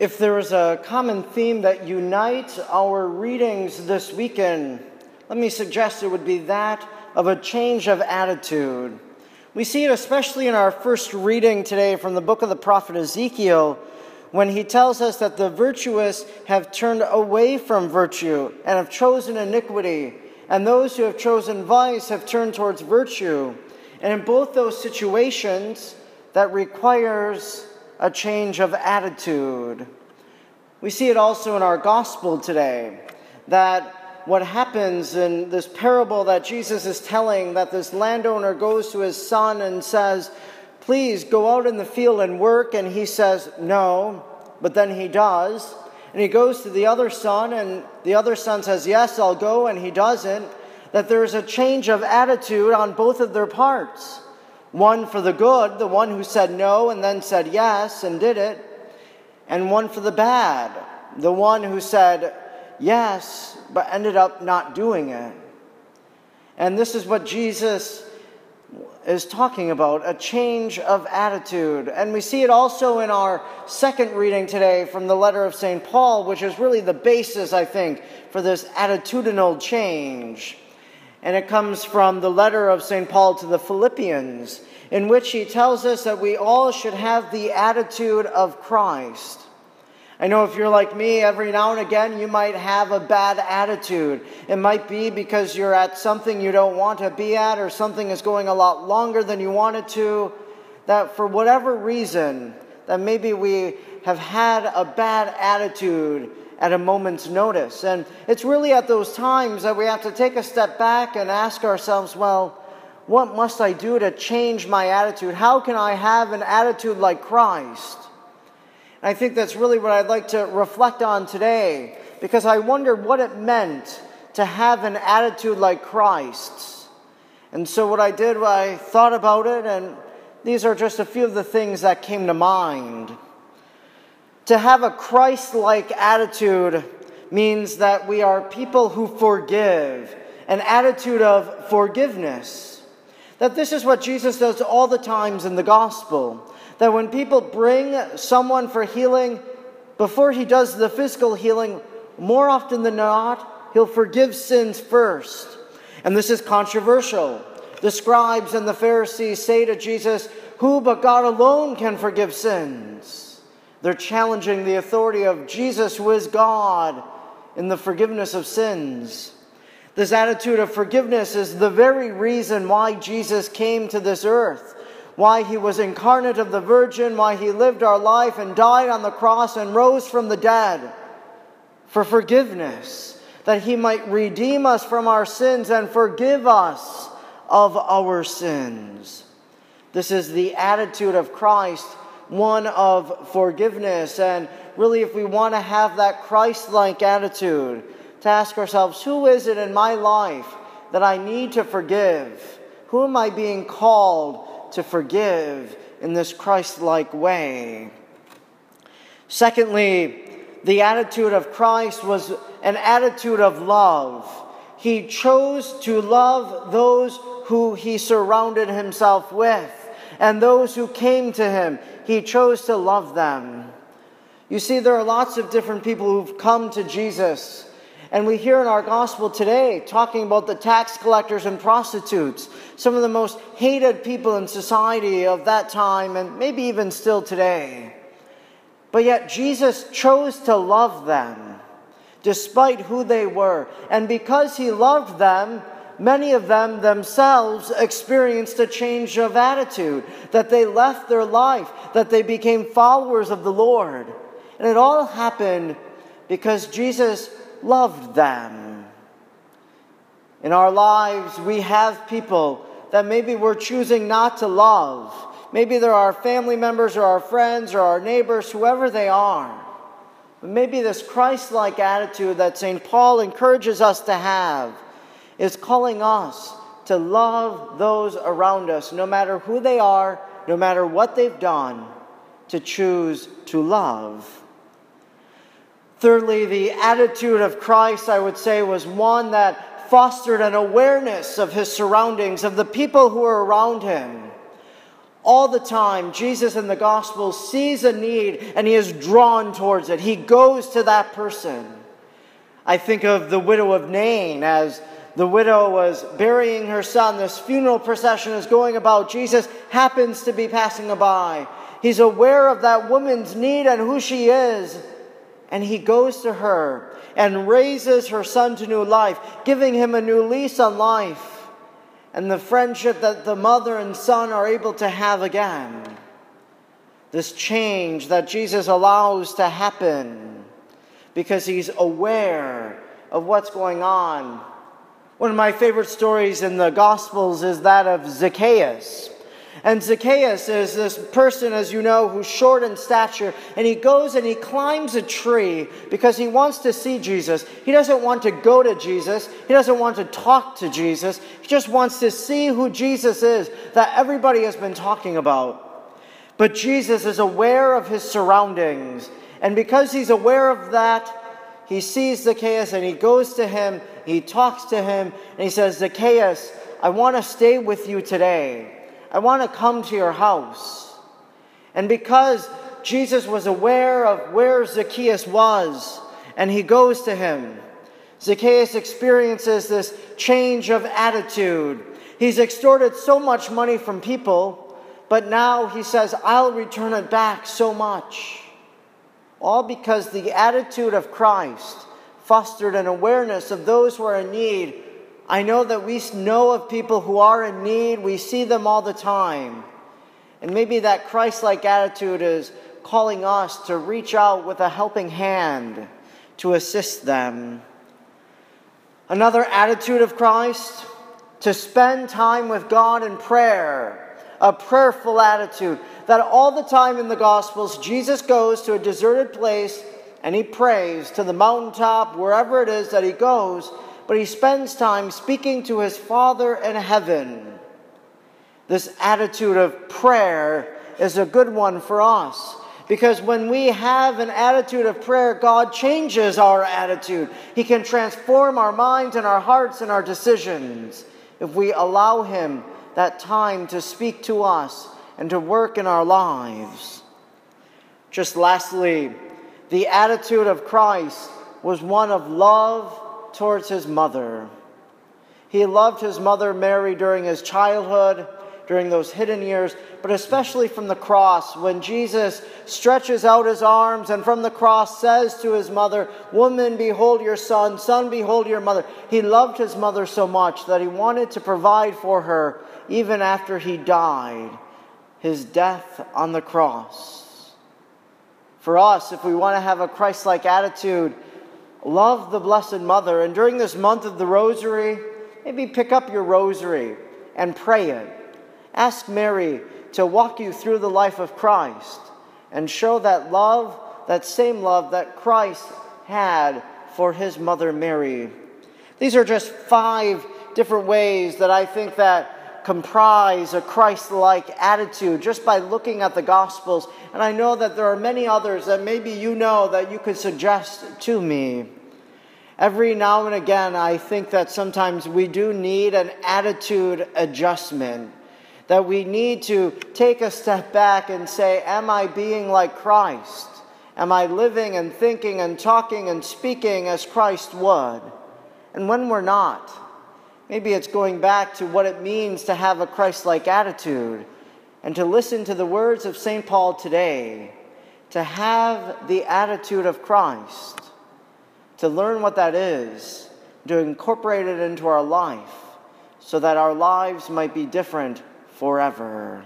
If there is a common theme that unites our readings this weekend, let me suggest it would be that of a change of attitude. We see it especially in our first reading today from the book of the prophet Ezekiel, when he tells us that the virtuous have turned away from virtue and have chosen iniquity, and those who have chosen vice have turned towards virtue. And in both those situations, that requires a change of attitude. We see it also in our gospel today that what happens in this parable that Jesus is telling that this landowner goes to his son and says, Please go out in the field and work. And he says, No, but then he does. And he goes to the other son, and the other son says, Yes, I'll go, and he doesn't. That there's a change of attitude on both of their parts one for the good, the one who said no and then said yes and did it, and one for the bad, the one who said yes but ended up not doing it. And this is what Jesus is talking about a change of attitude. And we see it also in our second reading today from the letter of St. Paul, which is really the basis, I think, for this attitudinal change and it comes from the letter of St. Paul to the Philippians, in which he tells us that we all should have the attitude of Christ. I know if you're like me, every now and again you might have a bad attitude. It might be because you're at something you don't want to be at, or something is going a lot longer than you wanted to, that for whatever reason, that maybe we have had a bad attitude at a moment's notice. And it's really at those times that we have to take a step back and ask ourselves, well, what must I do to change my attitude? How can I have an attitude like Christ? And I think that's really what I'd like to reflect on today because I wondered what it meant to have an attitude like Christ's. And so, what I did, I thought about it, and these are just a few of the things that came to mind. To have a Christ like attitude means that we are people who forgive, an attitude of forgiveness. That this is what Jesus does all the times in the gospel. That when people bring someone for healing, before he does the physical healing, more often than not, he'll forgive sins first. And this is controversial. The scribes and the Pharisees say to Jesus, Who but God alone can forgive sins? They're challenging the authority of Jesus, who is God, in the forgiveness of sins. This attitude of forgiveness is the very reason why Jesus came to this earth, why he was incarnate of the Virgin, why he lived our life and died on the cross and rose from the dead for forgiveness, that he might redeem us from our sins and forgive us of our sins. This is the attitude of Christ one of forgiveness. And really, if we want to have that Christ like attitude, to ask ourselves, who is it in my life that I need to forgive? Who am I being called to forgive in this Christ like way? Secondly, the attitude of Christ was an attitude of love. He chose to love those who he surrounded himself with and those who came to him. He chose to love them. You see, there are lots of different people who've come to Jesus. And we hear in our gospel today talking about the tax collectors and prostitutes, some of the most hated people in society of that time and maybe even still today. But yet Jesus chose to love them despite who they were. And because he loved them, many of them themselves experienced a change of attitude, that they left their life, that they became followers of the Lord. And it all happened because Jesus loved them. In our lives, we have people that maybe we're choosing not to love. Maybe they're our family members or our friends or our neighbors, whoever they are. But maybe this Christ like attitude that St. Paul encourages us to have is calling us to love those around us, no matter who they are, no matter what they've done, to choose to love. Thirdly, the attitude of Christ, I would say, was one that fostered an awareness of his surroundings, of the people who were around him. All the time, Jesus in the gospel sees a need and he is drawn towards it. He goes to that person. I think of the widow of Nain as the widow was burying her son. This funeral procession is going about. Jesus happens to be passing by. He's aware of that woman's need and who she is. And he goes to her and raises her son to new life, giving him a new lease on life and the friendship that the mother and son are able to have again. This change that Jesus allows to happen because he's aware of what's going on. One of my favorite stories in the Gospels is that of Zacchaeus. And Zacchaeus is this person, as you know, who's short in stature, and he goes and he climbs a tree because he wants to see Jesus. He doesn't want to go to Jesus, he doesn't want to talk to Jesus. He just wants to see who Jesus is that everybody has been talking about. But Jesus is aware of his surroundings, and because he's aware of that, he sees Zacchaeus and he goes to him, he talks to him, and he says, Zacchaeus, I want to stay with you today. I want to come to your house. And because Jesus was aware of where Zacchaeus was, and he goes to him, Zacchaeus experiences this change of attitude. He's extorted so much money from people, but now he says, I'll return it back so much. All because the attitude of Christ fostered an awareness of those who are in need I know that we know of people who are in need, we see them all the time. And maybe that Christ like attitude is calling us to reach out with a helping hand to assist them. Another attitude of Christ, to spend time with God in prayer, a prayerful attitude. That all the time in the Gospels, Jesus goes to a deserted place and he prays to the mountaintop, wherever it is that he goes, but he spends time speaking to his Father in heaven. This attitude of prayer is a good one for us. Because when we have an attitude of prayer, God changes our attitude. He can transform our minds and our hearts and our decisions if we allow Him that time to speak to us and to work in our lives. Just lastly, the attitude of Christ was one of love towards his mother. He loved his mother Mary during his childhood, during those hidden years, but especially from the cross, when Jesus stretches out his arms and from the cross says to his mother, Woman, behold your son, son, behold your mother. He loved his mother so much that he wanted to provide for her even after he died, his death on the cross. For us, if we want to have a Christ like attitude, love the Blessed Mother. And during this month of the Rosary, maybe pick up your rosary and pray it. Ask Mary to walk you through the life of Christ and show that love, that same love that Christ had for his mother Mary. These are just five different ways that I think that comprise a Christ-like attitude just by looking at the Gospels. And I know that there are many others that maybe you know that you could suggest to me. Every now and again, I think that sometimes we do need an attitude adjustment. That we need to take a step back and say, Am I being like Christ? Am I living and thinking and talking and speaking as Christ would? And when we're not, maybe it's going back to what it means to have a Christ like attitude and to listen to the words of St. Paul today, to have the attitude of Christ to learn what that is, to incorporate it into our life, so that our lives might be different forever.